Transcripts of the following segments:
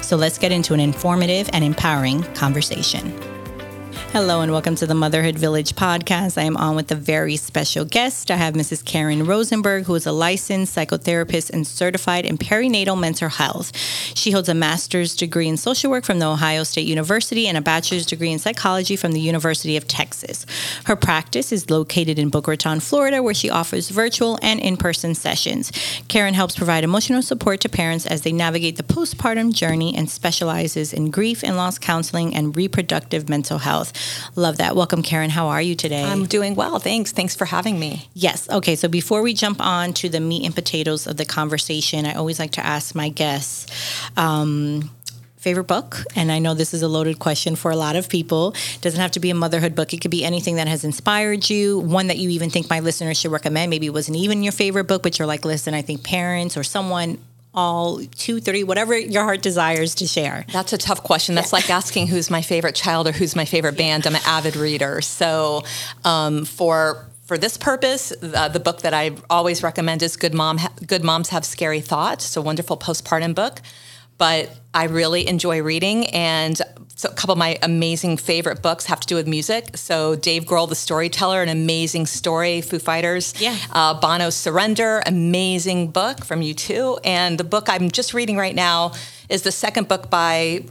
So let's get into an informative and empowering conversation. Hello and welcome to the Motherhood Village podcast. I am on with a very special guest. I have Mrs. Karyn Rosenberg, who is a licensed psychotherapist and certified in perinatal mental health. She holds a master's degree in social work from the Ohio State University and a bachelor's degree in psychology from the University of Texas. Her practice is located in Boca Raton, Florida, where she offers virtual and in person sessions. Karyn helps provide emotional support to parents as they navigate the postpartum journey and specializes in grief and loss counseling and reproductive mental health. Love that. Welcome, Karyn. How are you today? I'm doing well. Thanks. Thanks for having me. Yes. Okay. So before we jump on to the meat and potatoes of the conversation, I always like to ask my guests. Um, favorite book and i know this is a loaded question for a lot of people it doesn't have to be a motherhood book it could be anything that has inspired you one that you even think my listeners should recommend maybe it wasn't even your favorite book but you're like listen i think parents or someone all two, three, whatever your heart desires to share? That's a tough question. That's yeah. like asking who's my favorite child or who's my favorite band. I'm an avid reader. So um, for for this purpose, uh, the book that I always recommend is Good Mom. Ha- Good Moms Have Scary Thoughts. It's a wonderful postpartum book but I really enjoy reading. And so a couple of my amazing favorite books have to do with music. So Dave Grohl, the storyteller, an amazing story. Foo Fighters. Yeah. Uh, Bono's Surrender, amazing book from U2. And the book I'm just reading right now is the second book by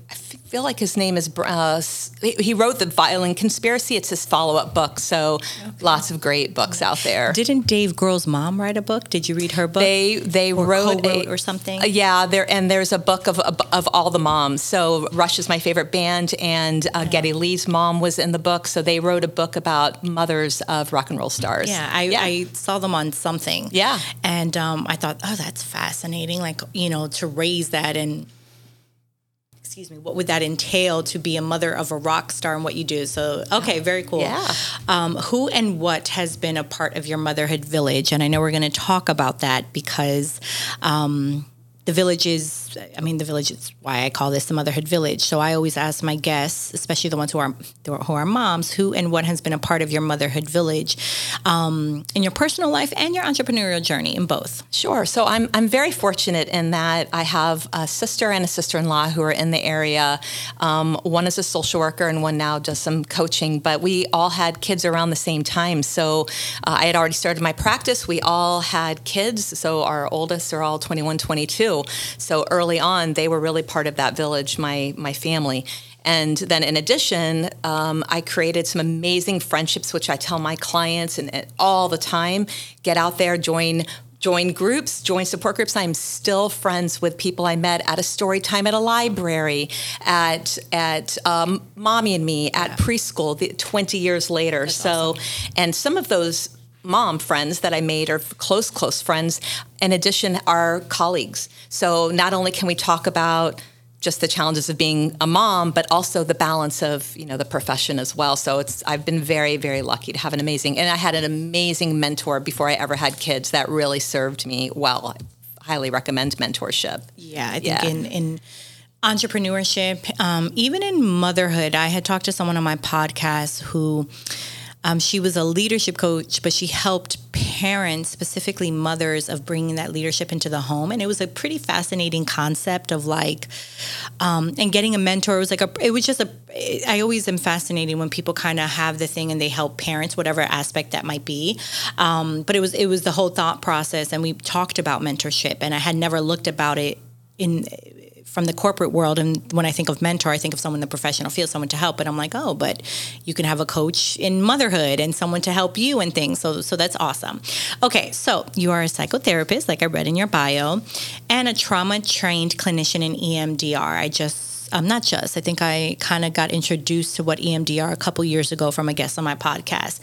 feel like his name is. Uh, he wrote the Violin Conspiracy. It's his follow-up book. So okay. lots of great books out there. Didn't Dave Grohl's mom write a book? Did you read her book? They they or wrote a, or something. Uh, yeah, there and there's a book of of all the moms. So Rush is my favorite band, and uh, Geddy Lee's mom was in the book. So they wrote a book about mothers of rock and roll stars. Yeah, I, yeah. I saw them on something. Yeah, and um, I thought, oh, that's fascinating. Like you know, to raise that and excuse me, what would that entail to be a mother of a rock star and what you do? So, okay, very cool. Yeah. Um, who and what has been a part of your motherhood village? And I know we're going to talk about that because um, the village is i mean the village is why i call this the motherhood village. So i always ask my guests especially the ones who are who are moms who and what has been a part of your motherhood village um, in your personal life and your entrepreneurial journey in both. Sure. So i'm i'm very fortunate in that i have a sister and a sister-in-law who are in the area. Um, one is a social worker and one now does some coaching but we all had kids around the same time. So uh, i had already started my practice. We all had kids. So our oldest are all 21 22 so early on, they were really part of that village, my my family. And then, in addition, um, I created some amazing friendships, which I tell my clients and, and all the time: get out there, join join groups, join support groups. I'm still friends with people I met at a story time at a library, at at um, mommy and me at yeah. preschool. The, Twenty years later, That's so awesome. and some of those mom friends that I made are close, close friends. In addition, are colleagues. So not only can we talk about just the challenges of being a mom, but also the balance of you know the profession as well. So it's I've been very very lucky to have an amazing and I had an amazing mentor before I ever had kids that really served me well. I highly recommend mentorship. Yeah, I think yeah. in in entrepreneurship, um, even in motherhood, I had talked to someone on my podcast who um, she was a leadership coach, but she helped parents, specifically mothers, of bringing that leadership into the home. And it was a pretty fascinating concept of like, um, and getting a mentor. Was like a, it was just a. I always am fascinated when people kind of have the thing and they help parents, whatever aspect that might be. Um, but it was it was the whole thought process, and we talked about mentorship, and I had never looked about it in from the corporate world and when i think of mentor i think of someone in the professional field someone to help but i'm like oh but you can have a coach in motherhood and someone to help you and things. So so that's awesome. Okay so you are a psychotherapist like i read in your bio and a trauma trained clinician in emdr i just um, not just i think i kind of got introduced to what emdr a couple years ago from a guest on my podcast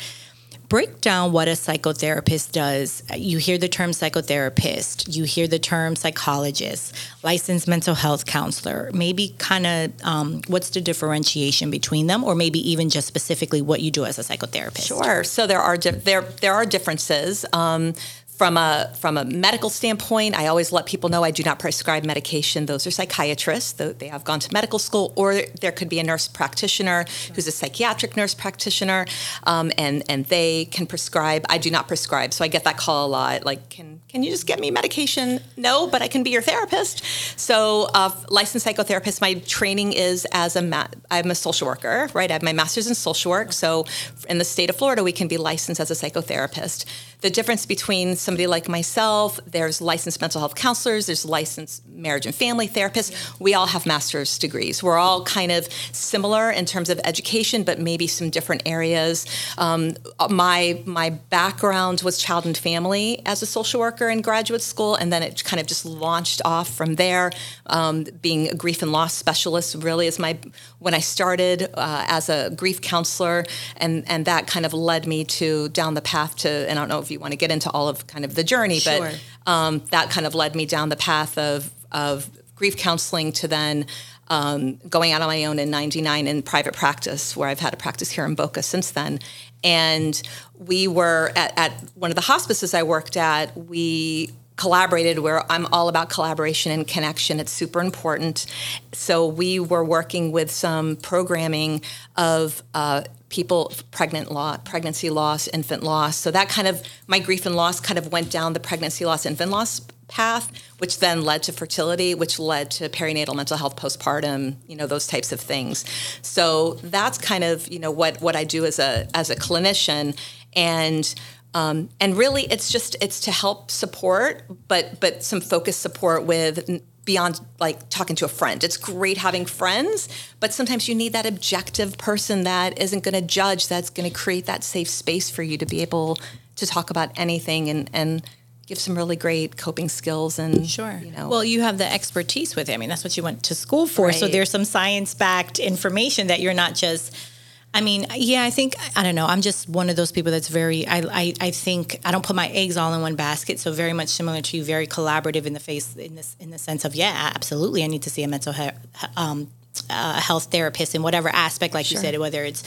break down what a psychotherapist does. You hear the term psychotherapist, you hear the term psychologist, licensed mental health counselor. Maybe kind of um, what's the differentiation between them, or maybe even just specifically what you do as a psychotherapist. Sure. So there are di- there there are differences. Um, from a from a medical standpoint, I always let people know I do not prescribe medication. Those are psychiatrists. though They have gone to medical school, or there could be a nurse practitioner who's a psychiatric nurse practitioner, um, and and they can prescribe. I do not prescribe, so I get that call a lot. Like, can can you just get me medication? No, but I can be your therapist. So, uh, licensed psychotherapist. My training is as a ma- I'm a social worker, right? I have my master's in social work. So, in the state of Florida, we can be licensed as a psychotherapist. The difference between somebody like myself, there's licensed mental health counselors, there's licensed marriage and family therapists. We all have master's degrees. We're all kind of similar in terms of education, but maybe some different areas. Um, my my background was child and family as a social worker in graduate school, and then it kind of just launched off from there. Um, being a grief and loss specialist really is my when I started uh, as a grief counselor, and and that kind of led me to down the path to. And I don't know if you want to get into all of kind of the journey, Sure. but um, that kind of led me down the path of of grief counseling to then. Um, going out on my own in 99 in private practice, where I've had a practice here in Boca since then. And we were at, at one of the hospices I worked at, we collaborated where I'm all about collaboration and connection. It's super important. So we were working with some programming of uh, people pregnant law, pregnancy loss, infant loss. So that kind of my grief and loss kind of went down the pregnancy loss, infant loss path, which then led to fertility, which led to perinatal mental health, postpartum, you know, those types of things. So that's kind of you know what what I do as a as a clinician, and um, and really it's just it's to help support, but but some focused support with beyond like talking to a friend. It's great having friends, but sometimes you need that objective person that isn't going to judge, that's going to create that safe space for you to be able to talk about anything and and give some really great coping skills and Sure. you know Well, you have the expertise with it. I mean, that's what you went to school for. So there's some science backed information that you're not just. I mean, yeah, I think I don't know. I'm just one of those people that's very. I, I I think I don't put my eggs all in one basket. So very much similar to you, very collaborative in the face in this in the sense of yeah, absolutely. I need to see a mental health. Um, uh, health therapist in whatever aspect, like you said, whether it's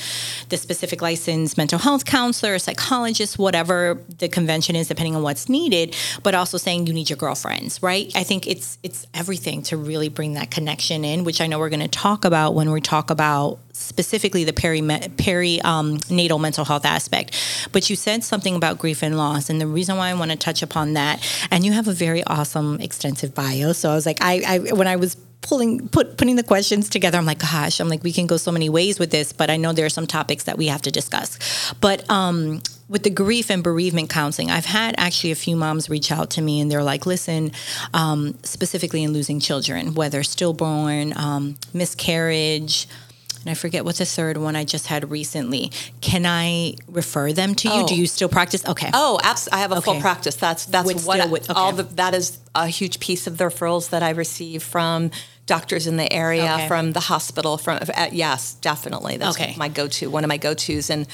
the specific licensed mental health counselor, psychologist, whatever the convention is, depending on what's needed, but also saying you need your girlfriends, right? I think it's it's everything to really bring that connection in, which I know we're going to talk about when we talk about specifically the peri peri um, natal mental health aspect. But you said something about grief and loss, and the reason why I want to touch upon that, and you have a very awesome, extensive bio. So I was like, I, I when I was pulling put putting the questions together i'm like gosh i'm like we can go so many ways with this but i know there are some topics that we have to discuss but um with the grief and bereavement counseling i've had actually a few moms reach out to me and they're like listen um, specifically in losing children whether stillborn um, miscarriage and I forget what the third one I just had recently. Can I refer them to you? Oh. Do you still practice? Okay. Oh, abs- I have a full practice. That's that's With what still I- with- okay. all the that is a huge piece of the referrals that I receive from doctors in the area, Okay. from the hospital. From uh, yes, definitely. That's Okay. my go-to. One of my go-tos, and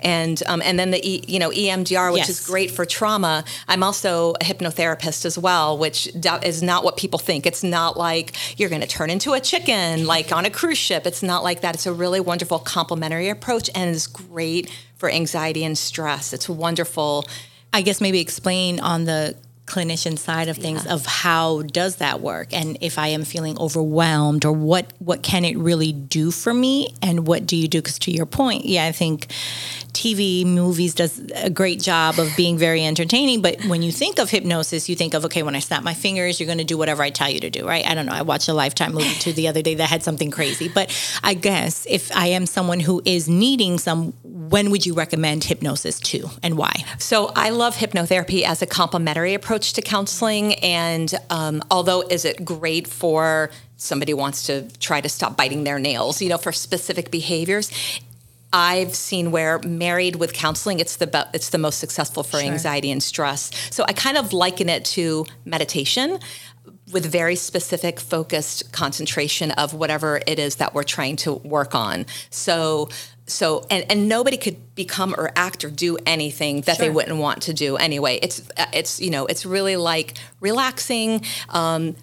and um, and then the e, you know EMDR, which Yes. is great for trauma. I'm also a hypnotherapist as well, which is not what people think. It's not like you're going to turn into a chicken like on a cruise ship. It's not like that. It's a really wonderful complementary approach, and it's great for anxiety and stress. It's wonderful. I guess maybe explain on the clinician side of things of how does that work? And if I am feeling overwhelmed or what what can it really do for me? And what do you do? Cuz to your point yeah I think TV movies does a great job of being very entertaining but when you think of hypnosis you think of okay when I snap my fingers you're going to do whatever I tell you to do right I don't know I watched a lifetime movie too the other day that had something crazy but I guess if I am someone who is needing some when would you recommend hypnosis to and why So I love hypnotherapy as a complementary approach to counseling. And um, although is it great for somebody wants to try to stop biting their nails, you know, for specific behaviors. I've seen where married with counseling, it's the be- it's the most successful for anxiety and stress. So I kind of liken it to meditation with very specific focused concentration of whatever it is that we're trying to work on. So so and, and nobody could become or act or do anything that sure. they wouldn't want to do anyway it's it's you know it's really like relaxing um,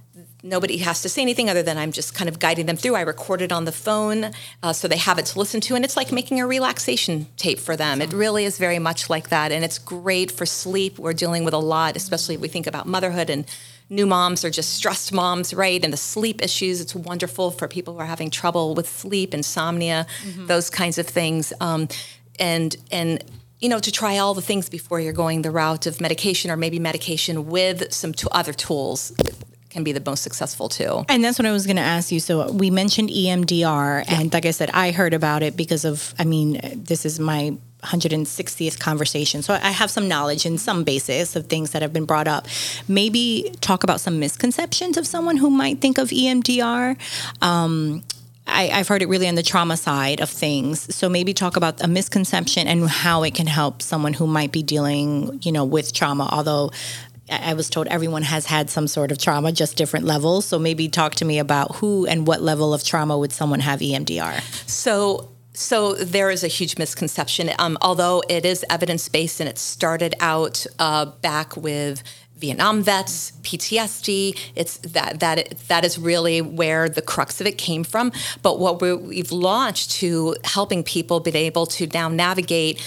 nobody has to say anything other than I'm just kind of guiding them through. I record it on the phone uh, so they have it to listen to, and it's like making a relaxation tape for them. It really is very much like that, and it's great for sleep. We're dealing with a lot, especially if we think about motherhood and new moms or just stressed moms, right? And the sleep issues. It's wonderful for people who are having trouble with sleep, insomnia, mm-hmm. those kinds of things. Um, and and you know to try all the things before you're going the route of medication or maybe medication with some t- other tools can be the most successful too. And that's what I was going to ask you. So we mentioned EMDR, yeah. and like I said, I heard about it because of, I mean, this is my 160th conversation. So I have some knowledge and some basis of things that have been brought up. Maybe talk about some misconceptions of someone who might think of EMDR. Um, I, have heard it really on the trauma side of things. So maybe talk about a misconception and how it can help someone who might be dealing, you know, with trauma. Although I was told everyone has had some sort of trauma, just different levels. So maybe talk to me about who and what level of trauma would someone have EMDR? So so there is a huge misconception. Um, although it is evidence based and it started out uh, back with Vietnam vets, PTSD. It's that that that is really where the crux of it came from. But what we have launched to helping people be able to now navigate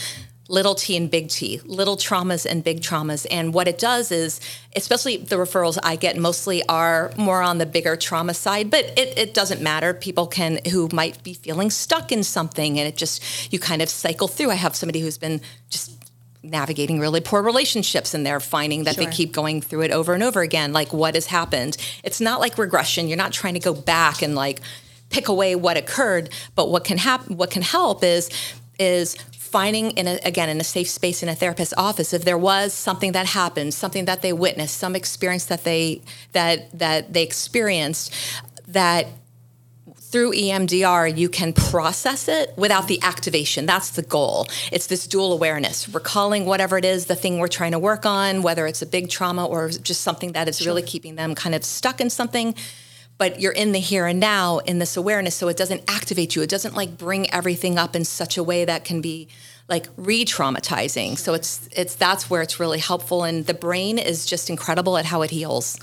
little t and big T, little traumas and big traumas. And what it does is, especially the referrals I get mostly are more on the bigger trauma side, but it, it doesn't matter. People can, who might be feeling stuck in something and it just, you kind of cycle through. I have somebody who's been just navigating really poor relationships and they're finding that sure. they keep going through it over and over again. Like what has happened? It's not like regression. You're not trying to go back and like, pick away what occurred but what can happen what can help is is finding in a, again in a safe space in a therapist's office if there was something that happened something that they witnessed some experience that they that that they experienced that through EMDR, you can process it without the activation. That's the goal. It's this dual awareness, recalling whatever it is, the thing we're trying to work on, whether it's a big trauma or just something that is sure. really keeping them kind of stuck in something but you're in the here and now in this awareness so it doesn't activate you. It doesn't like bring everything up in such a way that can be like re-traumatizing. So it's it's that's where it's really helpful and the brain is just incredible at how it heals.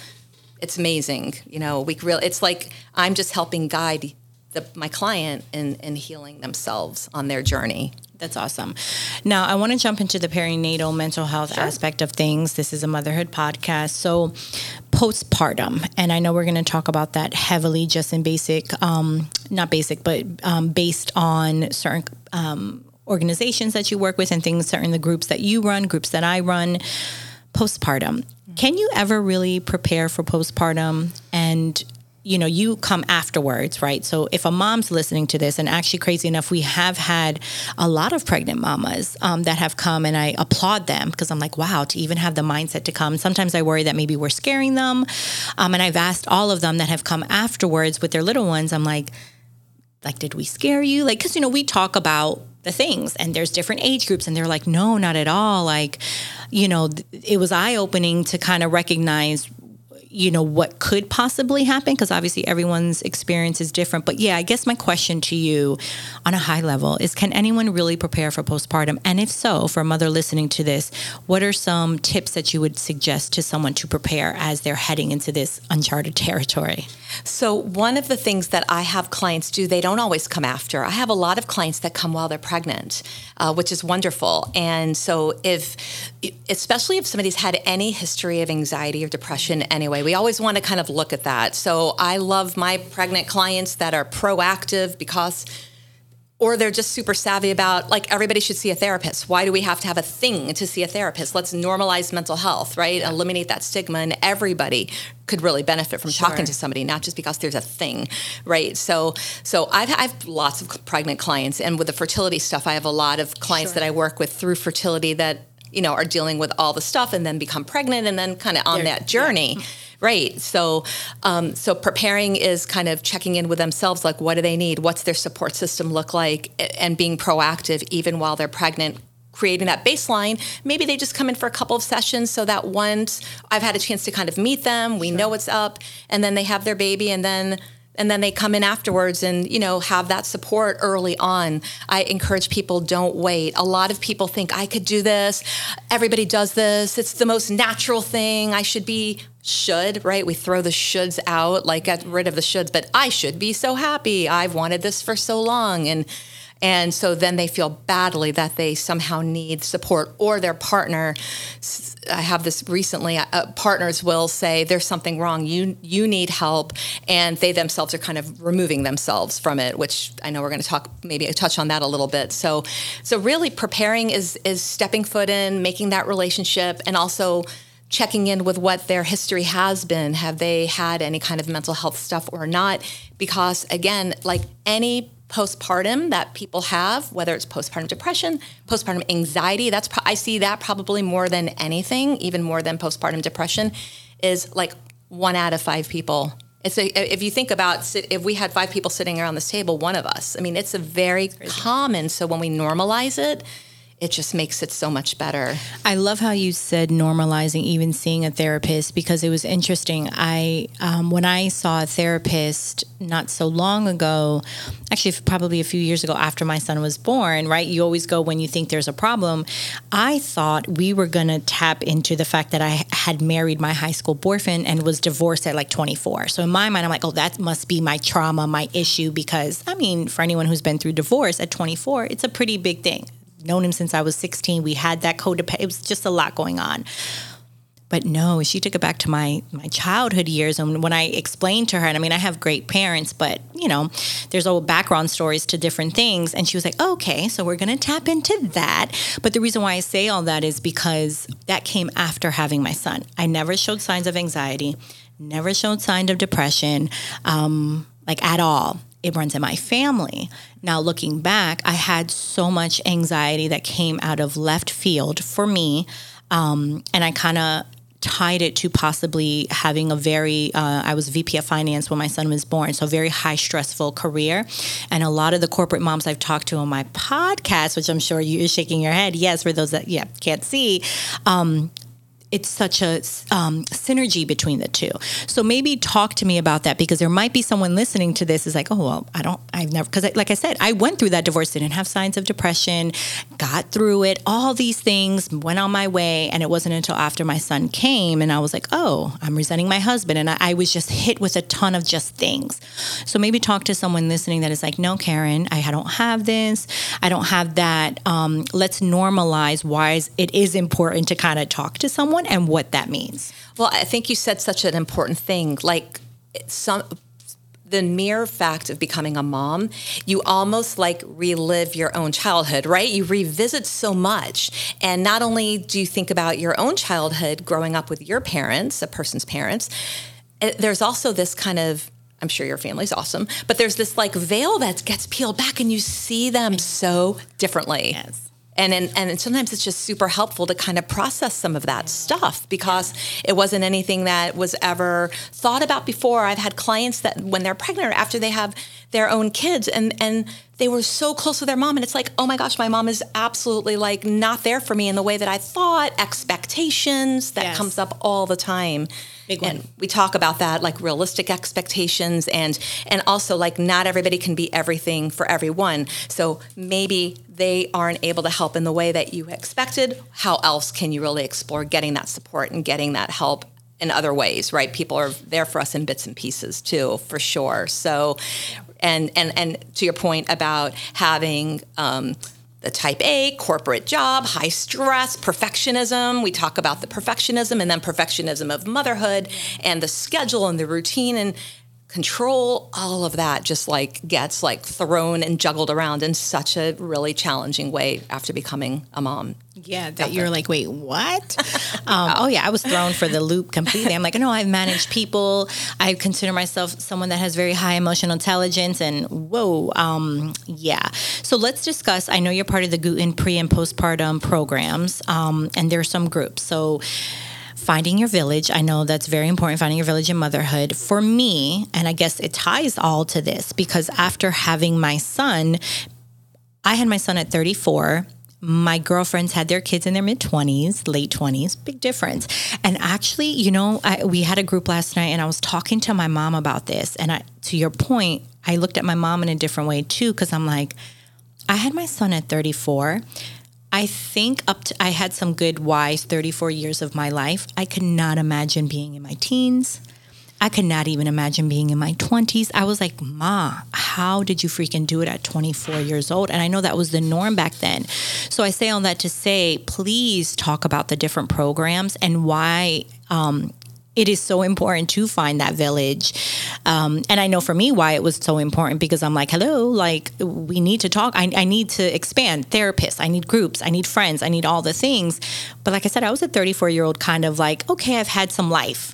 It's amazing you know we really it's like i'm just helping guide the, my client in, in healing themselves on their journey that's awesome. Now, I want to jump into the perinatal mental health sure. aspect of things. This is a motherhood podcast. So, postpartum, and I know we're going to talk about that heavily just in basic, um, not basic, but um, based on certain um, organizations that you work with and things, certain the groups that you run, groups that I run. Postpartum. Can you ever really prepare for postpartum and you know, you come afterwards, right? So if a mom's listening to this, and actually crazy enough, we have had a lot of pregnant mamas um, that have come, and I applaud them because I'm like, wow, to even have the mindset to come. Sometimes I worry that maybe we're scaring them, um, and I've asked all of them that have come afterwards with their little ones. I'm like, like, did we scare you? Like, because you know, we talk about the things and there's different age groups and they're like no not at all like you know it was eye opening to kind of recognize you know what could possibly happen because obviously everyone's experience is different. But yeah i guess my question to you on a high level is can anyone really prepare for postpartum? And if so for a mother listening to this what are some tips that you would suggest to someone to prepare as they're heading into this uncharted territory? So one of the things that i have clients do they don't always come after. I have a lot of clients that come while they're pregnant uh, which is wonderful. And so if especially if somebody's had any history of anxiety or depression anyway. We always want to kind of look at that. So I love my pregnant clients that are proactive because or they're just super savvy about like everybody should see a therapist. Why do we have to have a thing to see a therapist? Let's normalize mental health, right? Yeah. Eliminate that stigma, and everybody could really benefit from sure. talking to somebody, not just because there's a thing, right? So, so I've I've lots of pregnant clients, and with the fertility stuff, I have a lot of clients sure. that I work with through fertility that you know are dealing with all the stuff and then become pregnant and then kind of on they're, that journey. Yeah Right. So, um, so preparing is kind of checking in with themselves, like what do they need, what's their support system look like, and being proactive even while they're pregnant. Creating that baseline, maybe they just come in for a couple of sessions so that once I've had a chance to kind of meet them, we sure. know what's up, and then they have their baby, and then and then they come in afterwards and you know have that support early on. I encourage people don't wait. A lot of people think i could do this. Everybody does this. It's the most natural thing. I should be should right? We throw the shoulds out like get rid of the shoulds but i should be so happy. I've wanted this for so long. And and so then they feel badly that they somehow need support or their partner. I have this recently. Uh, partners will say there's something wrong. You you need help, and they themselves are kind of removing themselves from it. Which I know we're going to talk maybe touch on that a little bit. So so really preparing is is stepping foot in, making that relationship, and also checking in with what their history has been. Have they had any kind of mental health stuff or not? Because again, like any postpartum that people have, whether it's postpartum depression, postpartum anxiety. That's pro- I see that probably more than anything, even more than postpartum depression, is like one out of five people. It's a, if you think about if we had five people sitting around this table, one of us. I mean, it's a very common. So when we normalize it, it just makes it so much better. I love how you said normalizing even seeing a therapist because it was interesting. I um, when I saw a therapist not so long ago, actually probably a few years ago after my son was born. Right, you always go when you think there's a problem. I thought we were to tap into the fact that I had married my high school boyfriend and was divorced at like 24. So in my mind, I'm like, oh, that must be my trauma, my issue because I mean, for anyone who's been through divorce at 24, it's a pretty big thing known him since I was 16. We had that codependent. It was just a lot going on. But no, she took it back to my my childhood years. And when I explained to her, and I mean, I have great parents, but you know, there's all background stories to different things. And she was like, "Okay, so we're going to tap into that." But the reason why I say all that is because that came after having my son. I never showed signs of anxiety, never showed signs of depression, um, like at all it runs in my family. Now, looking back, I had so much anxiety that came out of left field for me. Um, and I kind of tied it to possibly having a very uh, i was vp of finance when my son was born so very high stressful career and a lot of the corporate moms i've talked to on my podcast which i'm sure you're shaking your head yes for those that yeah can't see um, it's such a um, synergy between the two. So maybe talk to me about that because there might be someone listening to this is like, oh well, I don't, I've never because like I said, I went through that divorce, didn't have signs of depression, got through it, all these things, went on my way, and it wasn't until after my son came and I was like, oh, I'm resenting my husband, and I, I was just hit with a ton of just things. So maybe talk to someone listening that is like, no, Karyn, I don't have this, I don't have that. Um, let's normalize why it is important to kind of talk to someone someone and what that means. Well, I think you said such an important thing. Like some the mere fact of becoming a mom, you almost like relive your own childhood, right? You revisit so much. And not only do you think about your own childhood growing up with your parents, a person's parents, eh, there's also this kind of I'm sure your family's awesome, but there's this like veil that gets peeled back and you see them so differently. Yes and, and and sometimes it's just super helpful to kind of process some of that stuff because it wasn't anything that was ever thought about before. I've had clients that when they're pregnant or after they have their own kids and and they were so close to their mom and it's like oh my gosh my mom is absolutely like not there for me in the way that i thought expectations that yes. comes up all the time Big one. and we talk about that like realistic expectations and and also like not everybody can be everything for everyone so maybe they aren't able to help in the way that you expected how else can you really explore getting that support and getting that help in other ways, right? People are there for us in bits and pieces too, for sure. So, and and and to your point about having um, the type A corporate job, high stress, perfectionism. We talk about the perfectionism and then perfectionism of motherhood and the schedule and the routine and control all of that just like gets like thrown and juggled around in such a really challenging way after becoming a mom. Yeah that Definitely. you're like wait what? Um, oh yeah i was thrown for the loop completely. I'm like no i've managed people. I consider myself someone that has very high emotional intelligence and whoa um, yeah. So let's discuss i know you're part of the Gutin pre and postpartum programs um, and there are some groups. So finding your village. I know that's very important, finding your village in motherhood. For me, and I guess it ties all to this because after having my son, I had my son at 34. my girlfriends had their kids in their mid 20s, late 20s, big difference. And actually, you know, I, we had a group last night and I was talking to my mom about this. And I, to your point, I looked at my mom in a different way too, because I'm like, I had my son at 34. I think up to I had some good wise 34 years of my life. I could not imagine being in my teens. I could not even imagine being in my 20s. I was like, Ma, how did you freaking do it at 24 years old? And I know that was the norm back then. So I say all that to say, please talk about the different programs and why um, it is so important to find that village. Um, and I know for me why it was so important because I'm like, hello, like we need to talk. I, I, need to expand therapists. I need groups. I need friends. I need all the things. But like I said, I was a 34 year old kind of like, okay, I've had some life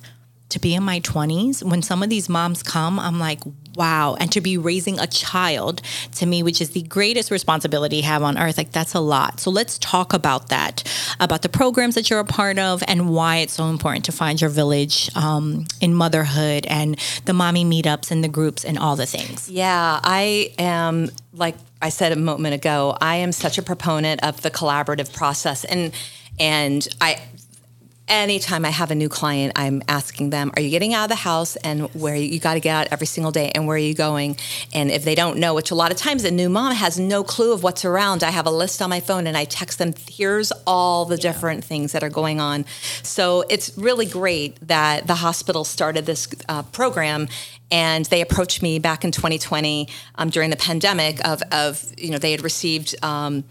to be in my 20s, when some of these moms come, I'm like, wow. And to be raising a child to me, which is the greatest responsibility I have on earth, like that's a lot. So let's talk about that, about the programs that you're a part of and why it's so important to find your village um, in motherhood and the mommy meetups and the groups and all the things. Yeah, I am like I said a moment ago, I am such a proponent of the collaborative process and and I anytime I have a new client, I'm asking them, are you getting out of the house and where you, you got to get out every single day and where are you going? And if they don't know, which a lot of times a new mom has no clue of what's around, I have a list on my phone and I text them, here's all the different things that are going on. So it's really great that the hospital started this uh, program and they approached me back in 2020 um, during the pandemic of, of, you know, they had received um,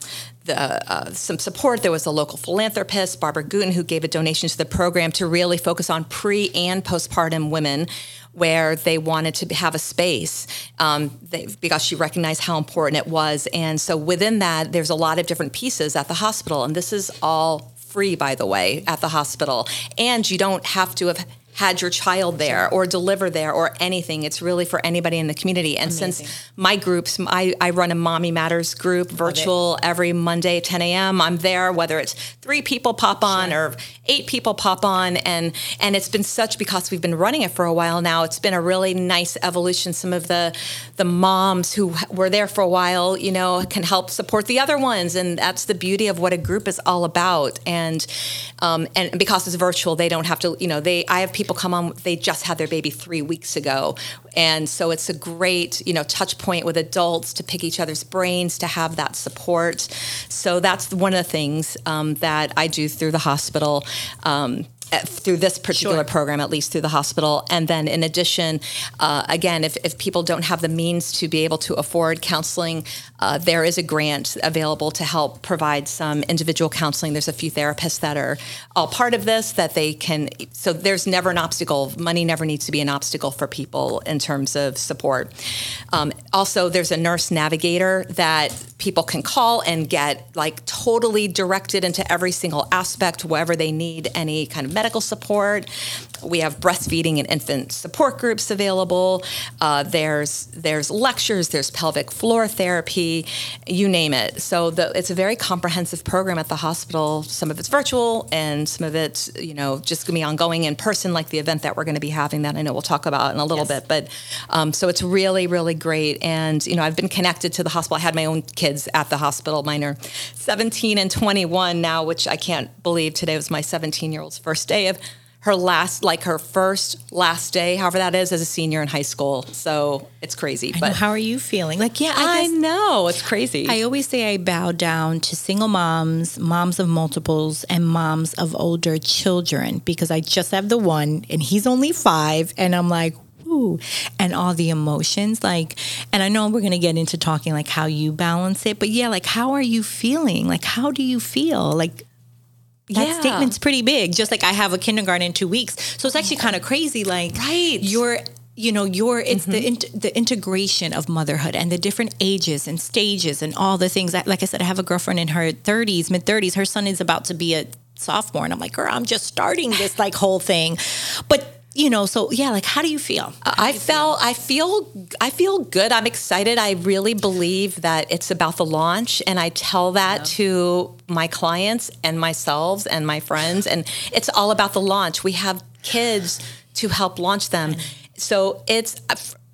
the, uh, some support. There was a local philanthropist, Barbara Gutin, who gave a donation to the program to really focus on pre and postpartum women where they wanted to have a space um, they, because she recognized how important it was. And so within that, there's a lot of different pieces at the hospital. And this is all free, by the way, at the hospital. And you don't have to have had your child there or deliver there or anything. It's really for anybody in the community. And Amazing. since my groups, I, I run a Mommy Matters group virtual every Monday, 10 a.m. I'm there, whether it's three people pop on sure. or eight people pop on. And, and it's been such, because we've been running it for a while now, it's been a really nice evolution. Some of the, the moms who were there for a while, you know, can help support the other ones. And that's the beauty of what a group is all about. And, um, and because it's virtual, they don't have to, you know, they, I have people people come on, they just had their baby three weeks ago. And so it's a great, you know, touch point with adults to pick each other's brains, to have that support. So that's one of the things um, that I do through the hospital. Um, through this particular sure. program, at least through the hospital. And then, in addition, uh, again, if, if people don't have the means to be able to afford counseling, uh, there is a grant available to help provide some individual counseling. There's a few therapists that are all part of this that they can. So there's never an obstacle. Money never needs to be an obstacle for people in terms of support. Um, also, there's a nurse navigator that people can call and get like totally directed into every single aspect, wherever they need any kind of medical support. We have breastfeeding and infant support groups available. Uh, there's there's lectures. There's pelvic floor therapy. You name it. So the, it's a very comprehensive program at the hospital. Some of it's virtual, and some of it's you know just going to be ongoing in person, like the event that we're going to be having. That I know we'll talk about in a little yes. bit. But um, so it's really really great. And you know I've been connected to the hospital. I had my own kids at the hospital. Mine are 17 and 21 now, which I can't believe today was my 17 year old's first day of her last, like her first last day, however that is, as a senior in high school. So it's crazy. I but know, how are you feeling? Like, yeah, I, I know it's crazy. I always say I bow down to single moms, moms of multiples, and moms of older children because I just have the one, and he's only five, and I'm like, ooh, and all the emotions. Like, and I know we're gonna get into talking like how you balance it, but yeah, like how are you feeling? Like, how do you feel? Like that yeah. statement's pretty big. Just like I have a kindergarten in two weeks, so it's actually kind of crazy. Like, right, you're you know your it's mm-hmm. the the integration of motherhood and the different ages and stages and all the things that, like i said i have a girlfriend in her 30s mid 30s her son is about to be a sophomore and i'm like girl i'm just starting this like whole thing but you know so yeah like how do you feel? How i felt feel? i feel i feel good. I'm excited. I really believe that it's about the launch and i tell that yeah. to my clients and myself and my friends and it's all about the launch. We have kids to help launch them. So it's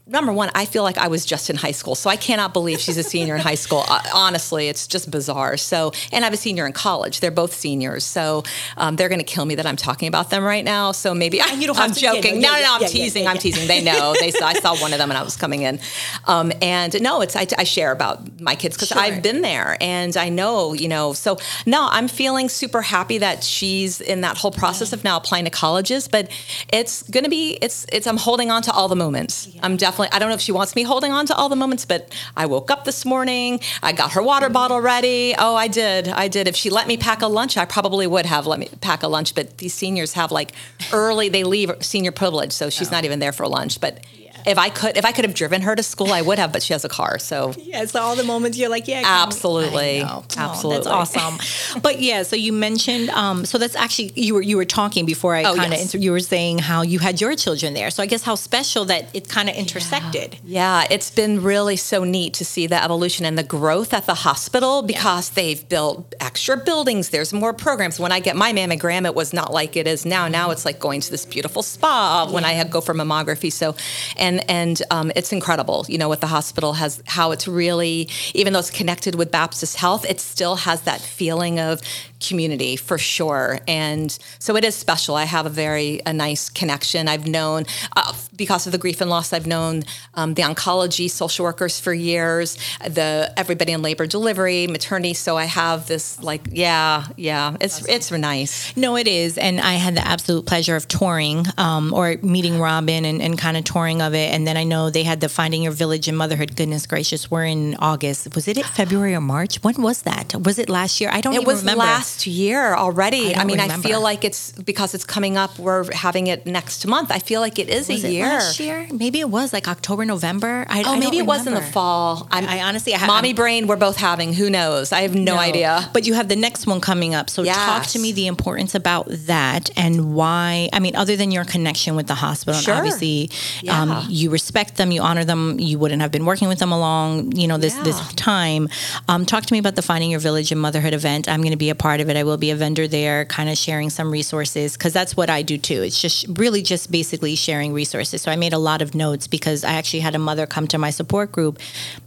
number one, I feel like I was just in high school, so I cannot believe she's a senior in high school. Uh, honestly, it's just bizarre. So, and I have a senior in college. They're both seniors, so um, they're going to kill me that I'm talking about them right now. So maybe I, you don't I'm joking. yeah, no, yeah, no, no, I'm yeah, yeah, teasing. yeah, I'm teasing. They know. They saw, I saw one of them, and I was coming in. Um, and no, it's I, I share about my kids because Sure. I've been there, and I know, you know. So no, I'm feeling super happy that she's in that whole process of now applying to colleges. But it's going to be it's it's I'm holding on to all the moments. I'm definitely. I don't know if she wants me holding on to all the moments, but I woke up this morning. I got her water bottle ready. Oh, I did. I did. If she let me pack a lunch, I probably would have let me pack a lunch. But these seniors have like early. They leave senior privilege, so she's not even there for lunch. But if I could, if I could have driven her to school, I would have. But she has a car, so Yeah, so all the moments you're like, yeah, Absolutely. I know. Oh, Absolutely. that's awesome. but yeah, so you mentioned, um, so that's actually you were you were talking before I Oh, kind of yes. you were saying how you had your children there. So I guess how special that it kind of intersected. Yeah, it's been really so neat to see the evolution and the growth at the hospital because they've built extra buildings. There's more programs. When I get my mammogram, it was not like it is now. Now it's like going to this beautiful spa when I go for mammography. So, and and um, it's incredible. You know what the hospital has, how it's really, even though it's connected with Baptist Health, it still has that feeling of community for sure. And so it is special. I have a very a nice connection. I've known uh, because of the grief and loss. I've known um, the oncology social workers for years. The everybody in labor delivery, maternity. So I have this like yeah yeah. It's it's nice. No, it is. And I had the absolute pleasure of touring um, or meeting Robin and, and kind of touring of it. And then I know they had the Finding Your Village and Motherhood. Goodness gracious, we're in August. Was it in February or March? When was that? Was it last year? I don't It even was remember. last year already. I I, mean, I feel like it's because it's coming up. We're having it next month. I feel like it is was a it year. last year? Maybe it was like October, November. I, Oh, I maybe it was in the fall. I'm, I honestly- I mommy I'm- brain. We're both having. Who knows? I have no, idea. But you have the next one coming up. So talk to me the importance about that and why. I mean, other than your connection with the hospital, Sure. obviously Yeah. um, you respect them, you honor them. You wouldn't have been working with them along, you know, this this time. Um, talk to me about the Finding Your Village and Motherhood event. I'm going to be a part of it. I will be a vendor there, kind of sharing some resources because that's what I do too. It's just really just basically sharing resources. So I made a lot of notes because I actually had a mother come to my support group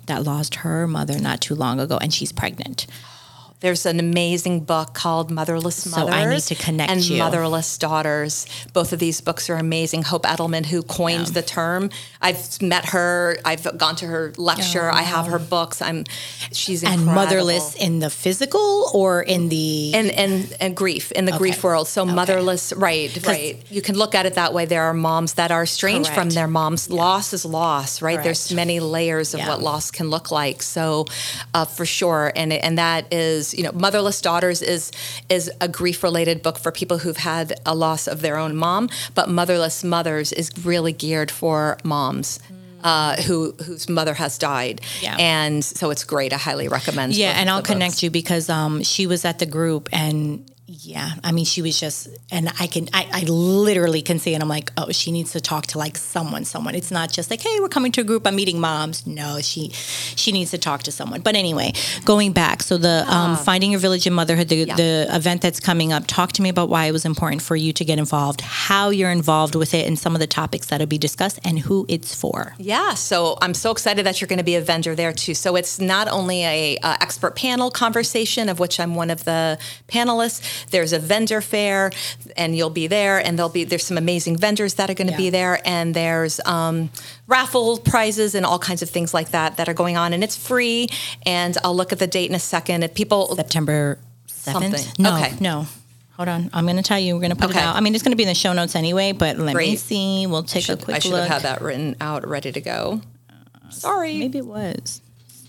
that lost her mother not too long ago, and she's pregnant. There's an amazing book called Motherless So Mothers I need to connect and you. Motherless Daughters. Both of these books are amazing. Hope Edelman, who coined the term, I've met her. I've gone to her lecture. I have her books. I'm she's and motherless in the physical or in the and and and grief in the grief world. So motherless, right, right. You can look at it that way. There are moms that are estranged from their moms. Loss is loss, right? There's many layers of Yeah. what loss can look like. So, uh, for sure, and and that is you know, motherless daughters is is a grief related book for people who've had a loss of their own mom. But motherless mothers is really geared for moms. Uh, who whose mother has died, Mm. Yeah. and so it's great. I highly recommend. yeah and i'll the connect books. you because um she was at the group and yeah i mean she was just and i can I, I literally can see and i'm like oh she needs to talk to like someone someone it's not just like hey we're coming to a group i'm meeting moms no she she needs to talk to someone but anyway going back so the um, finding your village in motherhood the, Yeah. the event that's coming up talk to me about why it was important for you to get involved how you're involved with it and some of the topics that'll be discussed and who it's for Yeah, so I'm so excited that you're going to be a vendor there too. So it's not only a uh, expert panel conversation of which I'm one of the panelists. There's a vendor fair, and you'll be there, and there'll be there's some amazing vendors that are going to be there, and there's um, raffle prizes and all kinds of things like that that are going on, and it's free. And I'll look at the date in a second. If people September 7th? Something. No, Okay. no. Hold on. I'm going to tell you. We're going to put Okay. it out. I mean, it's going to be in the show notes anyway, but let me see. We'll take a quick I should look. have had that written out, ready to go. Sorry. Maybe it was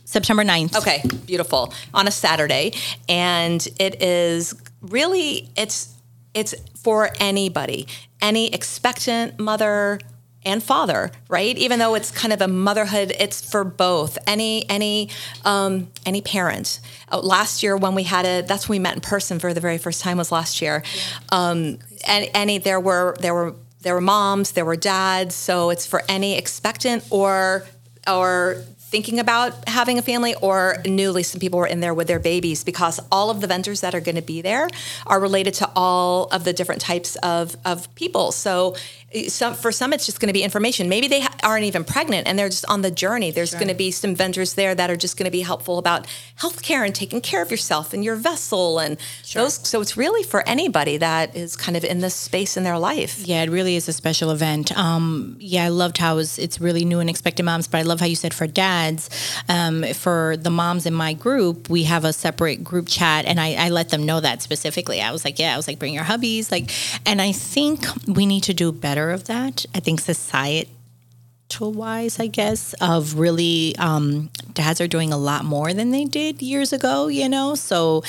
September 9th. Okay, beautiful. On a Saturday, and it is really it's it's for anybody, any expectant mother and father, right? Even though it's kind of a motherhood, it's for both. Any any um, any parent. Uh, last year when we had it, that's when we met in person for the very first time was last year. Um, and any there were there were there were moms, there were dads, so it's for any expectant or or thinking about having a family or newly some people were in there with their babies because all of the vendors that are going to be there are related to all of the different types of, of people. So some, for some it's just going to be information. Maybe they ha- aren't even pregnant and they're just on the journey. There's sure. going to be some vendors there that are just going to be helpful about healthcare and taking care of yourself and your vessel and sure. those so it's really for anybody that is kind of in this space in their life. Yeah it really is a special event. Um, yeah i loved how it's, it's really new and expected moms but i love how you said for dads um, for the moms in my group we have a separate group chat and I, I let them know that specifically. I was like yeah i was like bring your hubbies like and i think we need to do better aware of that. I think society wise, I guess, of really um, dads are doing a lot more than they did years ago, you know? So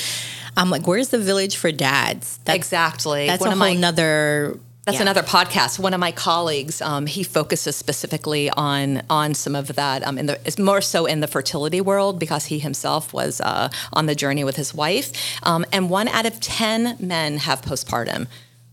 I'm like, where's the village for dads? That's, exactly. That's One a whole my, nother. That's yeah. another podcast. One of my colleagues, um, he focuses specifically on on some of that. Um, in the it's more so in the fertility world because he himself was uh, on the journey with his wife. Um, and one out of ten men have postpartum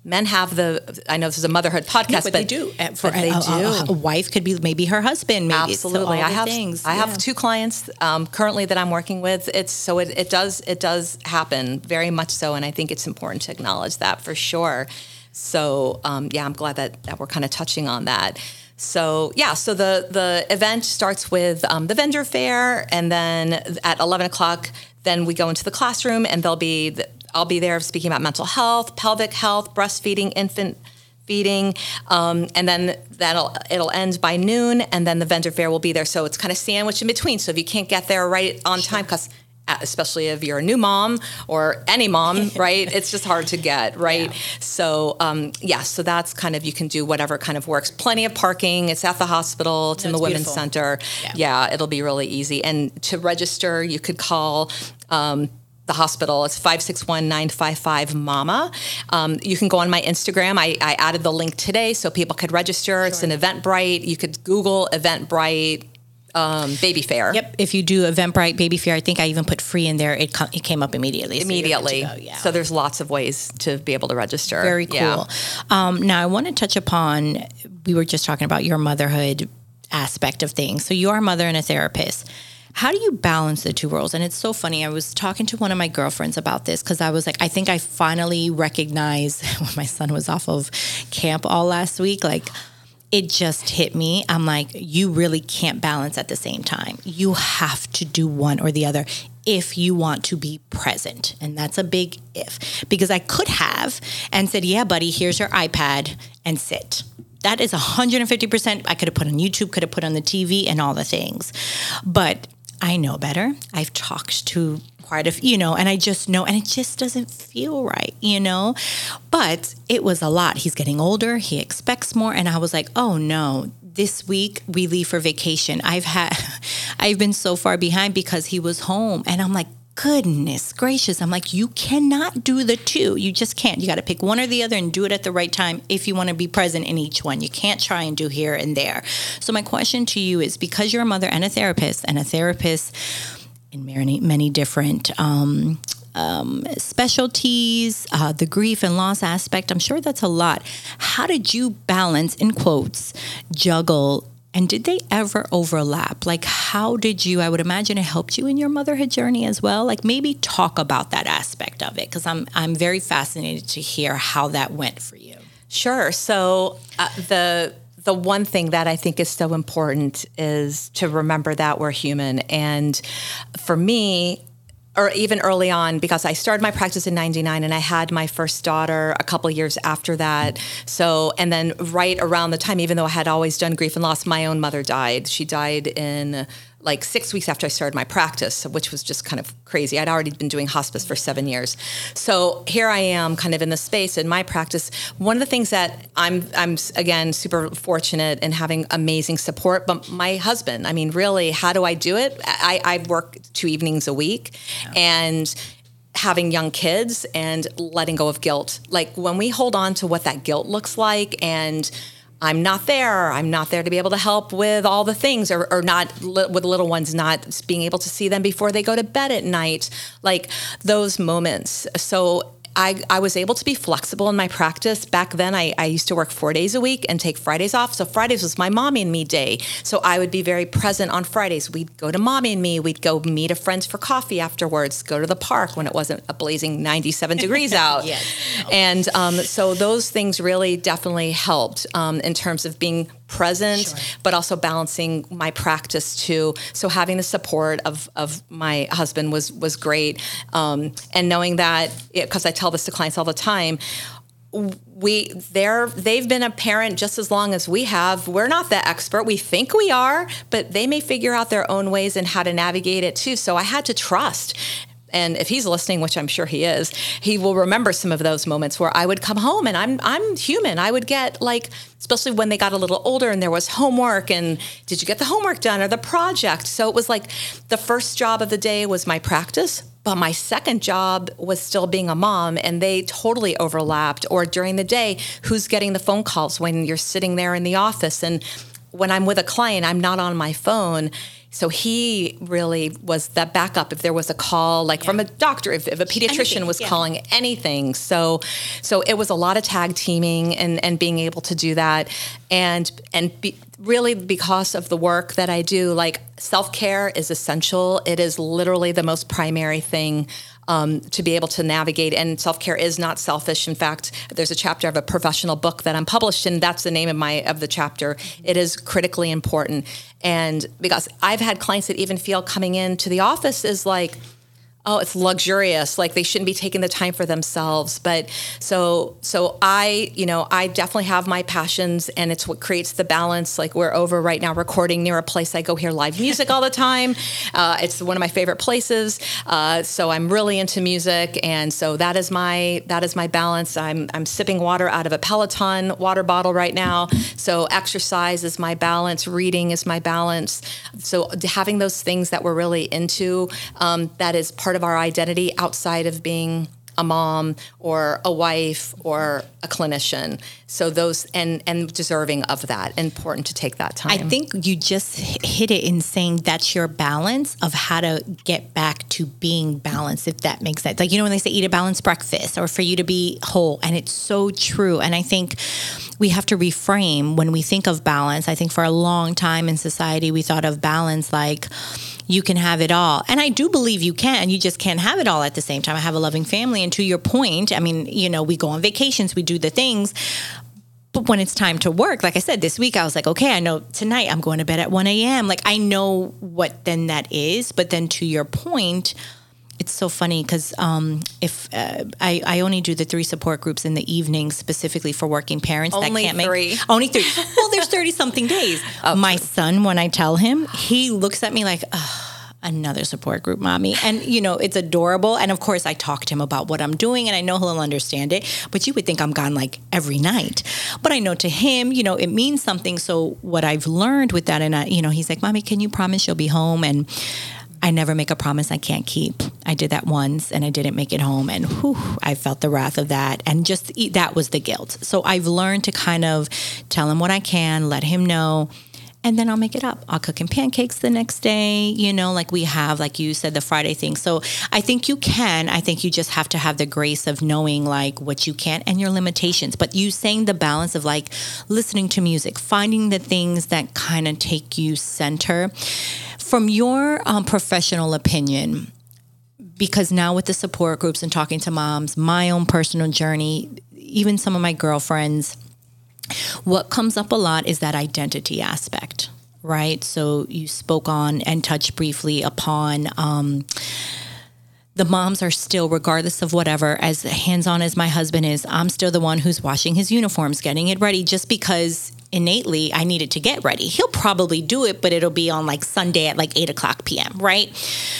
men have the i know this is a motherhood podcast no, but, but, they do for they a, do a, a, wife could be maybe her husband maybe absolutely. so i have things. i yeah. have two clients um, currently that i'm working with. It's so it, it does it does happen very much so and i think it's important to acknowledge that for sure. So um, yeah i'm glad that, that we're kind of touching on that. So yeah, so the the event starts with um, the vendor fair, and then at eleven o'clock, then we go into the classroom, and there'll be the, I'll be there speaking about mental health, pelvic health, breastfeeding, infant feeding, um, and then that'll it'll end by noon, and then the vendor fair will be there. So it's kind of sandwiched in between. So if you can't get there right on time, because especially if you're a new mom or any mom, right? it's just hard to get, right? Yeah. So, um, yeah, so that's kind of, you can do whatever kind of works. Plenty of parking. It's at the hospital, it's no, in the Women's beautiful. Center. Yeah. yeah. it'll be really easy. And to register, you could call um, the hospital. It's 561 955 MAMA. Um, you can go on my Instagram. I, I, added the link today so people could register. Sure. It's an Eventbrite. You could Google Eventbrite. Um, baby fair. Yep. If you do Eventbrite baby fair, I think I even put free in there. It, com- it came up immediately. Immediately. So, yeah. so there's lots of ways to be able to register. Very cool. Yeah. Um, now I want to touch upon. We were just talking about your motherhood aspect of things. So you are a mother and a therapist how do you balance the two worlds? And it's so funny. I was talking to one of my girlfriends about this because I was like, I think I finally recognized when my son was off of camp all last week, like, it just hit me. I'm like, you really can't balance at the same time. You have to do one or the other if you want to be present. And that's a big if. Because I could have and said, yeah, buddy, here's your iPad and sit. That is 150%. I could have put on YouTube, could have put on the TV and all the things. But I know better. I've talked to quite a few, you know, and I just know, and it just doesn't feel right, you know. But it was a lot. He's getting older. He expects more, and I was like, oh no. This week we leave for vacation. I've had, I've been so far behind because he was home, and I'm like, goodness gracious. I'm like, you cannot do the two. You just can't. You got to pick one or the other and do it at the right time if you want to be present in each one. You can't try and do here and there. So, my question to you is because you're a mother and a therapist, and a therapist in many, many different, um, um, specialties, uh, the grief and loss aspect. I'm sure that's a lot. How did you balance, in quotes, juggle and did they ever overlap? Like, how did you? I would imagine it helped you in your motherhood journey as well. Like, maybe talk about that aspect of it because I'm I'm very fascinated to hear how that went for you. Sure. So uh, the the one thing that I think is so important is to remember that we're human. And for me, or even early on because I started my practice in 99 and I had my first daughter a couple years after that. So, and then right around the time, even though I had always done grief and loss, my own mother died. She died in like six weeks after I started my practice, which was just kind of crazy. I'd already been doing hospice for seven years. So here I am kind of in the space in my practice. One of the things that I'm, I'm again, super fortunate in having amazing support, but my husband, I mean, really, how do I do it? I, I work two evenings a week yeah. and having young kids and letting go of guilt. Like when we hold on to what that guilt looks like and I'm not there. I'm not there to be able to help with all the things, or, or not li- with little ones, not being able to see them before they go to bed at night. Like those moments. So I, I was able to be flexible in my practice. Back then, I, I used to work four days a week and take Fridays off. So Fridays was my mommy and me day. So I would be very present on Fridays. We'd go to mommy and me. We'd go meet a friend for coffee afterwards, go to the park when it wasn't a blazing 97 degrees out. yes. And um, so those things really definitely helped um, in terms of being present, sure. but also balancing my practice too. So having the support of, of my husband was was great, um, and knowing that because I tell this to clients all the time we they're they've been a parent just as long as we have we're not the expert we think we are but they may figure out their own ways and how to navigate it too so i had to trust and if he's listening, which I'm sure he is, he will remember some of those moments where I would come home and I'm I'm human. I would get like, especially when they got a little older and there was homework and did you get the homework done or the project? So it was like the first job of the day was my practice, but my second job was still being a mom and they totally overlapped. Or during the day, who's getting the phone calls when you're sitting there in the office and when I'm with a client, I'm not on my phone so he really was that backup if there was a call, like yeah. from a doctor, if, if a pediatrician anything, was yeah. calling anything. So, so it was a lot of tag teaming and and being able to do that, and and be, really because of the work that I do, like self care is essential. It is literally the most primary thing um, to be able to navigate. And self care is not selfish. In fact, there's a chapter of a professional book that I'm published in. That's the name of my of the chapter. It is critically important, and because I've had clients that even feel coming into the office is like oh it's luxurious. Like they shouldn't be taking the time for themselves. But so so i you know i definitely have my passions and it's what creates the balance. Like we're over right now recording near a place i go hear live music all the time. Uh, it's one of my favorite places. Uh, so i'm really into music and so that is my that is my balance. I'm i'm sipping water out of a peloton water bottle right now. So exercise is my balance. Reading is my balance. So having those things that we're really into um, that is part part of our identity outside of being a mom or a wife or a clinician. So those and and deserving of that. Important to take that time. I think you just hit it in saying that's your balance of how to get back to being balanced if that makes sense. Like you know when they say eat a balanced breakfast or for you to be whole and it's so true and I think we have to reframe when we think of balance. I think for a long time in society we thought of balance like you can have it all. And I do believe you can. You just can't have it all at the same time. I have a loving family. And to your point, I mean, you know, we go on vacations, we do the things. But when it's time to work, like I said, this week I was like, okay, I know tonight I'm going to bed at 1 a.m. Like I know what then that is. But then to your point, it's so funny because um, if uh, I, I only do the three support groups in the evening specifically for working parents only that can't three. make only three. well, there's thirty something days. Oh, My true. son, when I tell him, he looks at me like. another support group mommy and you know it's adorable and of course i talk to him about what i'm doing and i know he'll understand it but you would think i'm gone like every night but i know to him you know it means something so what i've learned with that and I, you know he's like mommy can you promise you'll be home and I never make a promise I can't keep. I did that once and I didn't make it home and whew, I felt the wrath of that and just that was the guilt. So I've learned to kind of tell him what I can, let him know and then I'll make it up. I'll cook him pancakes the next day, you know, like we have, like you said, the Friday thing. So I think you can. I think you just have to have the grace of knowing like what you can and your limitations. But you saying the balance of like listening to music, finding the things that kind of take you center from your um, professional opinion, because now with the support groups and talking to moms, my own personal journey, even some of my girlfriends, what comes up a lot is that identity aspect, right? So you spoke on and touched briefly upon. Um, the moms are still, regardless of whatever, as hands on as my husband is, I'm still the one who's washing his uniforms, getting it ready, just because innately I needed to get ready. He'll probably do it, but it'll be on like Sunday at like 8 o'clock p.m., right?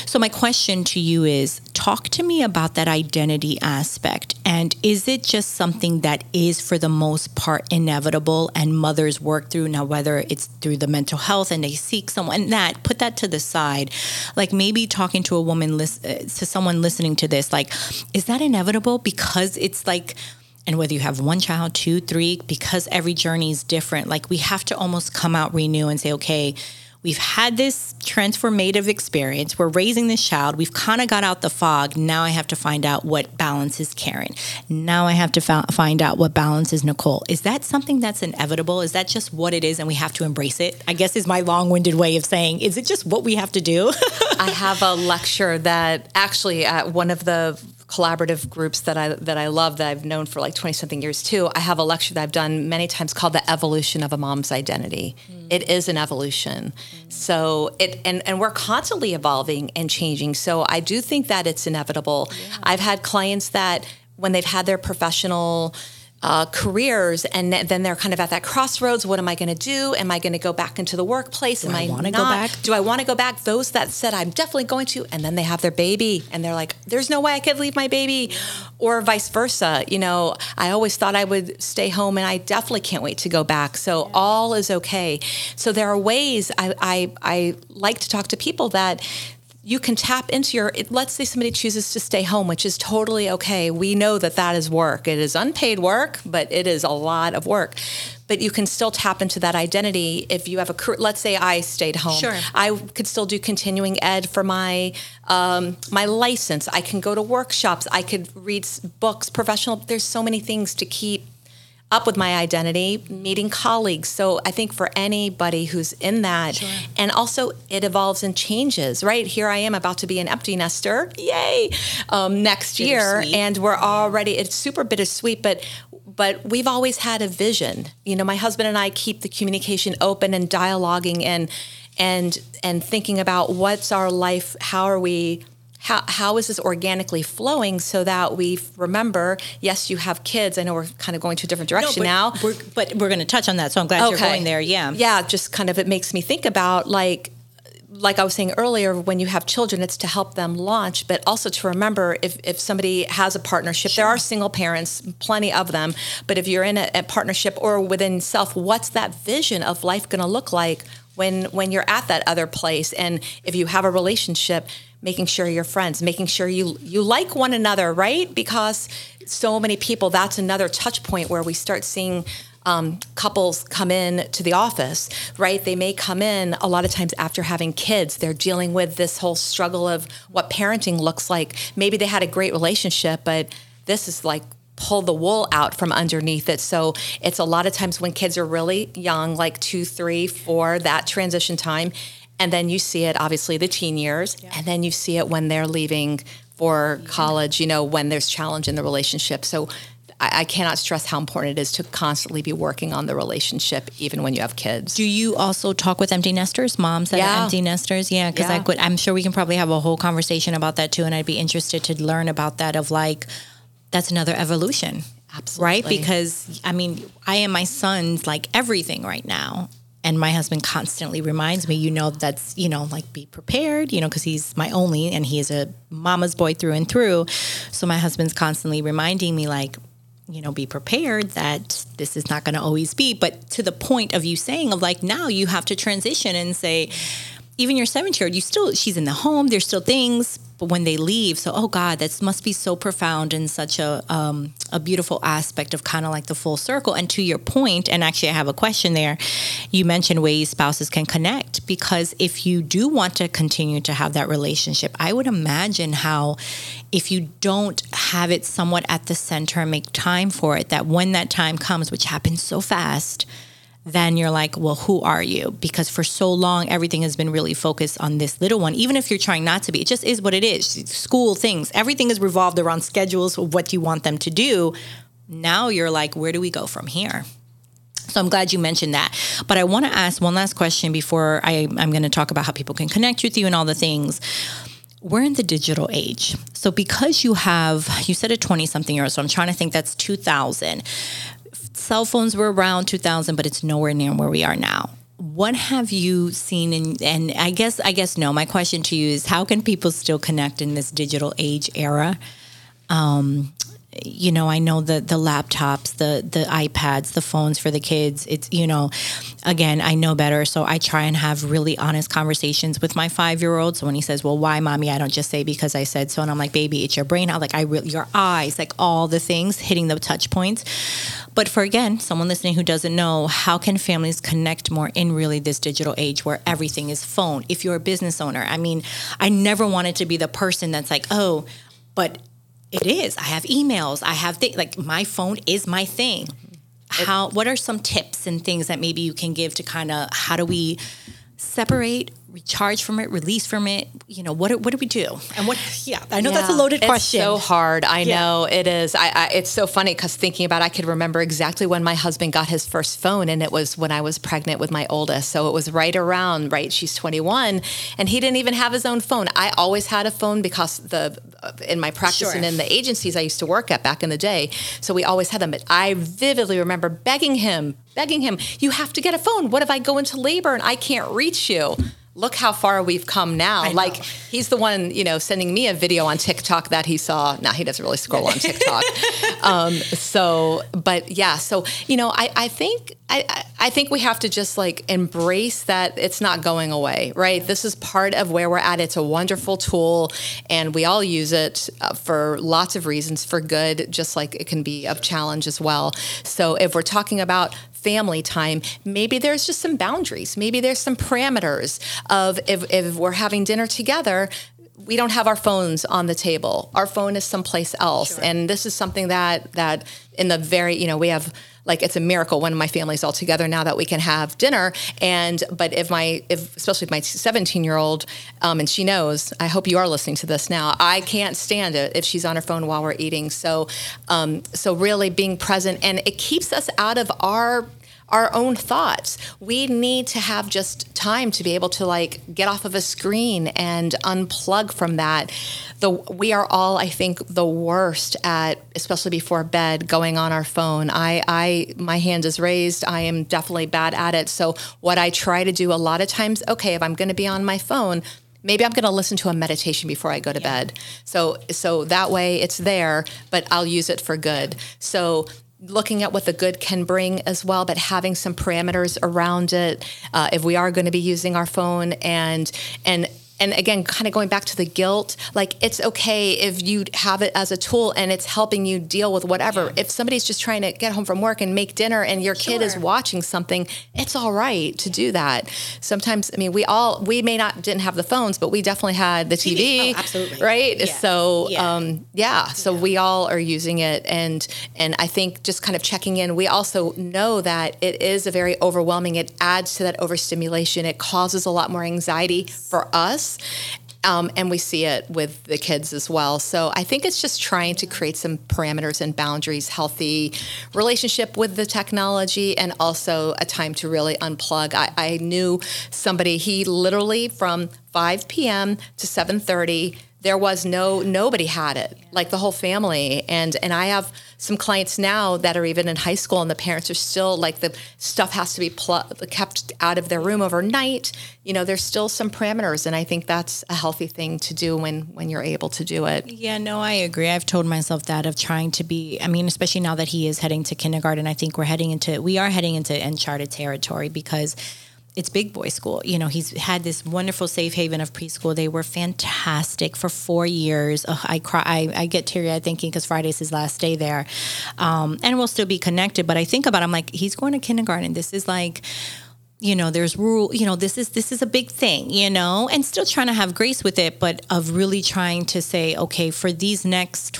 So, my question to you is talk to me about that identity aspect. And is it just something that is, for the most part, inevitable and mothers work through? Now, whether it's through the mental health and they seek someone, that put that to the side. Like maybe talking to a woman, uh, to someone listening to this, like, is that inevitable? Because it's like, and whether you have one child, two, three, because every journey is different, like we have to almost come out renew and say, okay, we've had this transformative experience. We're raising this child. We've kind of got out the fog. Now I have to find out what balances Karyn. Now I have to find out what balances Nicole. Is that something that's inevitable? Is that just what it is and we have to embrace it? I guess is my long-winded way of saying, is it just what we have to do? I have a lecture that actually at one of the collaborative groups that I that I love that I've known for like 20 something years too. I have a lecture that I've done many times called the evolution of a mom's identity. Mm. It is an evolution. Mm. So it and and we're constantly evolving and changing. So I do think that it's inevitable. Yeah. I've had clients that when they've had their professional uh, careers, and then they're kind of at that crossroads. What am I going to do? Am I going to go back into the workplace? Do am I, I want to go back? Do I want to go back? Those that said I'm definitely going to, and then they have their baby, and they're like, "There's no way I could leave my baby," or vice versa. You know, I always thought I would stay home, and I definitely can't wait to go back. So yeah. all is okay. So there are ways I, I I like to talk to people that you can tap into your let's say somebody chooses to stay home which is totally okay. We know that that is work. It is unpaid work but it is a lot of work. But you can still tap into that identity if you have a let's say i stayed home. Sure. i could still do continuing ed for my um, my license. I can go to workshops. I could read books professional there's so many things to keep up with my identity, meeting colleagues. So I think for anybody who's in that, sure. and also it evolves and changes, right? Here I am about to be an empty nester, yay, um, next year. And we're already, it's super bittersweet, but but we've always had a vision. You know, my husband and I keep the communication open and dialoguing and and and thinking about what's our life, how are we how, how is this organically flowing so that we remember yes you have kids i know we're kind of going to a different direction no, now we're, but we're going to touch on that so i'm glad okay. you're going there yeah yeah just kind of it makes me think about like like I was saying earlier, when you have children, it's to help them launch, but also to remember if, if somebody has a partnership, sure. there are single parents, plenty of them, but if you're in a, a partnership or within self, what's that vision of life going to look like when when you're at that other place? And if you have a relationship, making sure you're friends, making sure you you like one another, right? Because so many people, that's another touch point where we start seeing um, couples come in to the office, right? They may come in a lot of times after having kids. They're dealing with this whole struggle of what parenting looks like. Maybe they had a great relationship, but this is like pull the wool out from underneath it. So it's a lot of times when kids are really young, like two, three, four, that transition time and then you see it obviously the teen years yeah. and then you see it when they're leaving for college you know when there's challenge in the relationship so I, I cannot stress how important it is to constantly be working on the relationship even when you have kids do you also talk with empty nesters moms that yeah. are empty nesters yeah because yeah. i could i'm sure we can probably have a whole conversation about that too and i'd be interested to learn about that of like that's another evolution Absolutely. Right? Because I mean, I am my son's like everything right now and my husband constantly reminds me you know that's you know like be prepared you know because he's my only and he is a mama's boy through and through. So my husband's constantly reminding me like you know be prepared that this is not going to always be. But to the point of you saying of like now you have to transition and say even your seven year old you still she's in the home there's still things but when they leave so oh god that must be so profound and such a um, a beautiful aspect of kind of like the full circle. And to your point and actually i have a question there you mentioned ways spouses can connect because if you do want to continue to have that relationship i would imagine how if you don't have it somewhat at the center and make time for it that when that time comes which happens so fast then you're like, well, who are you? Because for so long, everything has been really focused on this little one. Even if you're trying not to be, it just is what it is. School things, everything is revolved around schedules of what you want them to do. Now you're like, where do we go from here? So I'm glad you mentioned that. But I want to ask one last question before I, I'm going to talk about how people can connect with you and all the things we're in the digital age. So because you have, you said a 20 something year old, so I'm trying to think that's 2000 cell phones were around 2000, but it's nowhere near where we are now. What have you seen? In, and I guess, I guess no. My question to you is, how can people still connect in this digital age era? Um, you know, I know the the laptops, the the iPads, the phones for the kids. It's you know, again, I know better, so I try and have really honest conversations with my five year old. So when he says, "Well, why, mommy?" I don't just say because I said so, and I'm like, "Baby, it's your brain." I like I your eyes, like all the things hitting the touch points. But for again, someone listening who doesn't know, how can families connect more in really this digital age where everything is phone? If you're a business owner, I mean, I never wanted to be the person that's like, oh, but it is. I have emails. I have th- like my phone is my thing. How? What are some tips and things that maybe you can give to kind of how do we separate recharge from it, release from it? You know, what do, what do we do? And what? Yeah, I know yeah, that's a loaded question. It's so hard. I yeah. know it is. I, I it's so funny because thinking about, it, I could remember exactly when my husband got his first phone, and it was when I was pregnant with my oldest. So it was right around right. She's 21, and he didn't even have his own phone. I always had a phone because the in my practice sure. and in the agencies I used to work at back in the day. So we always had them. But I vividly remember begging him, begging him, "You have to get a phone. What if I go into labor and I can't reach you?" Look how far we've come now. Like he's the one, you know, sending me a video on TikTok that he saw. Now he doesn't really scroll on TikTok. um, so, but yeah, so you know, I, I think I, I think we have to just like embrace that it's not going away, right? This is part of where we're at. It's a wonderful tool, and we all use it uh, for lots of reasons for good, just like it can be a challenge as well. So, if we're talking about family time, maybe there's just some boundaries. Maybe there's some parameters of if, if we're having dinner together, we don't have our phones on the table. Our phone is someplace else. Sure. And this is something that that in the very, you know, we have like it's a miracle when my family's all together now that we can have dinner. And but if my if especially if my 17 year old um, and she knows i hope you are listening to this now i can't stand it if she's on her phone while we're eating. So um, so really being present and it keeps us out of our our own thoughts. We need to have just time to be able to like get off of a screen and unplug from that. The we are all, I think, the worst at, especially before bed, going on our phone. I, I, my hand is raised. I am definitely bad at it. So what I try to do a lot of times, okay, if I'm going to be on my phone, maybe I'm going to listen to a meditation before I go to yeah. bed. So so that way it's there, but I'll use it for good. So looking at what the good can bring as well, but having some parameters around it. Uh, if we are going to be using our phone and and and again kind of going back to the guilt like it's okay if you have it as a tool and it's helping you deal with whatever yeah. if somebody's just trying to get home from work and make dinner and your sure. kid is watching something it's all right to do that sometimes i mean we all we may not didn't have the phones but we definitely had the tv. Oh, absolutely right yeah. so yeah. Um, yeah so we all are using it and and i think just kind of checking in we also know that it is a very overwhelming it adds to that overstimulation it causes a lot more anxiety for us um, and we see it with the kids as well. So I think it's just trying to create some parameters and boundaries, healthy relationship with the technology, and also a time to really unplug. I, I knew somebody. He literally from 5 p.m. to 7:30 there was no nobody had it like the whole family. And and i have some clients now that are even in high school and the parents are still like the stuff has to be pl- kept out of their room overnight. You know there's still some parameters and i think that's a healthy thing to do when when you're able to do it. Yeah no i agree. I've told myself that of trying to be i mean especially now that he is heading to kindergarten i think we're heading into we are heading into uncharted territory because it's big boy school. You know, he's had this wonderful safe haven of preschool. They were fantastic for four years. I cry. I, I get teary eyed thinking because Friday's his last day there, um, and we'll still be connected. But I think about, it, I'm like, he's going to kindergarten. This is like you know there's rule you know this is this is a big thing you know and still trying to have grace with it but of really trying to say okay for these next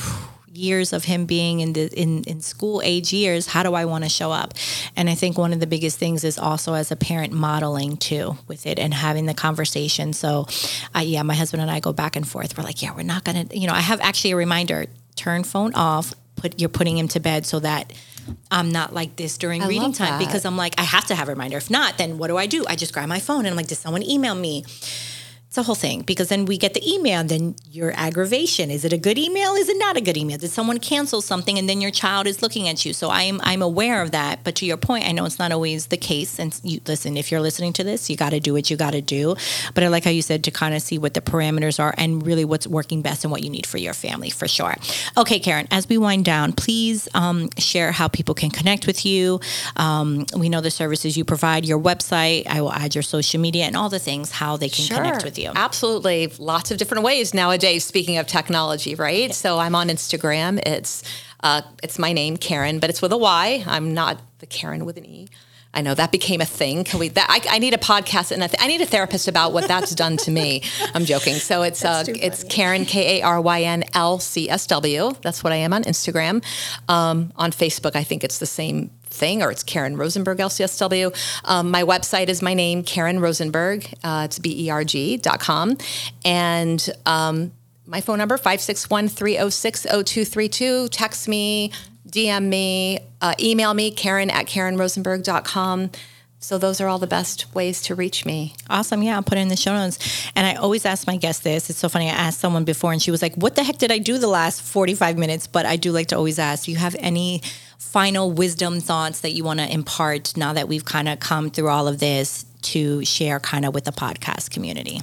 years of him being in the in, in school age years how do i want to show up and i think one of the biggest things is also as a parent modeling too with it and having the conversation so uh, yeah my husband and i go back and forth we're like yeah we're not gonna you know i have actually a reminder turn phone off put you're putting him to bed so that I'm not like this during I reading time because I'm like, I have to have a reminder. If not, then what do I do? I just grab my phone and I'm like, did someone email me? It's a whole thing because then we get the email and then your aggravation. Is it a good email? Is it not a good email? Did someone cancel something and then your child is looking at you? So i'm i'm aware of that but to your point i know it's not always the case and you listen if you're listening to this you got to do what you got to do. But i like how you said to kind of see what the parameters are and really what's working best and what you need for your family for sure. Okay Karyn as we wind down please um, share how people can connect with you. Um, we know the services you provide your website i will add your social media and all the things how they can Sure. connect with you you. Absolutely. Lots of different ways nowadays, speaking of technology, right? So I'm on Instagram. It's uh, it's my name, Karyn, but it's with a Y. I'm not the Karen with an E. I know that became a thing. Can we? That, I, I need a podcast and a th- I need a therapist about what that's done to me. I'm joking. So it's uh, it's Karyn K A R Y N L C S W. That's what I am on Instagram. Um, on Facebook, I think it's the same thing, or it's Karyn Rosenberg LCSW. Um, my website is my name, Karyn Rosenberg. Uh, it's B E R G dot com, and um, my phone number 561 306 0232. Text me, DM me, uh, email me, Karyn at KarynRosenberg.com. So those are all the best ways to reach me. Awesome. Yeah, I'll put it in the show notes. And I always ask my guests this. It's so funny. I asked someone before and she was like, What the heck did I do the last 45 minutes? But I do like to always ask, do you have any final wisdom thoughts that you want to impart now that we've kind of come through all of this to share kind of with the podcast community?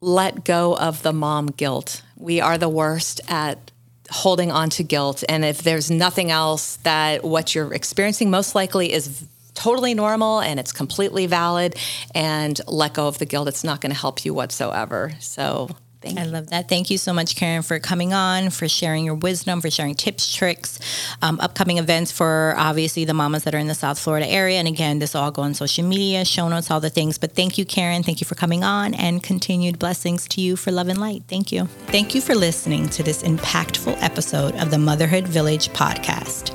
let go of the mom guilt. We are the worst at holding on to guilt. And if there's nothing else, that what you're experiencing most likely is totally normal and it's completely valid. And let go of the guilt. It's not going to help you whatsoever. So thank I you. love that. Thank you so much, Karyn, for coming on, for sharing your wisdom, for sharing tips, tricks, um, upcoming events for obviously the mamas that are in the South Florida area. And again, this will all go on social media, show notes, all the things. But thank you, Karyn. Thank you for coming on and continued blessings to you for love and light. Thank you. Thank you for listening to this impactful episode of the Motherhood Village podcast.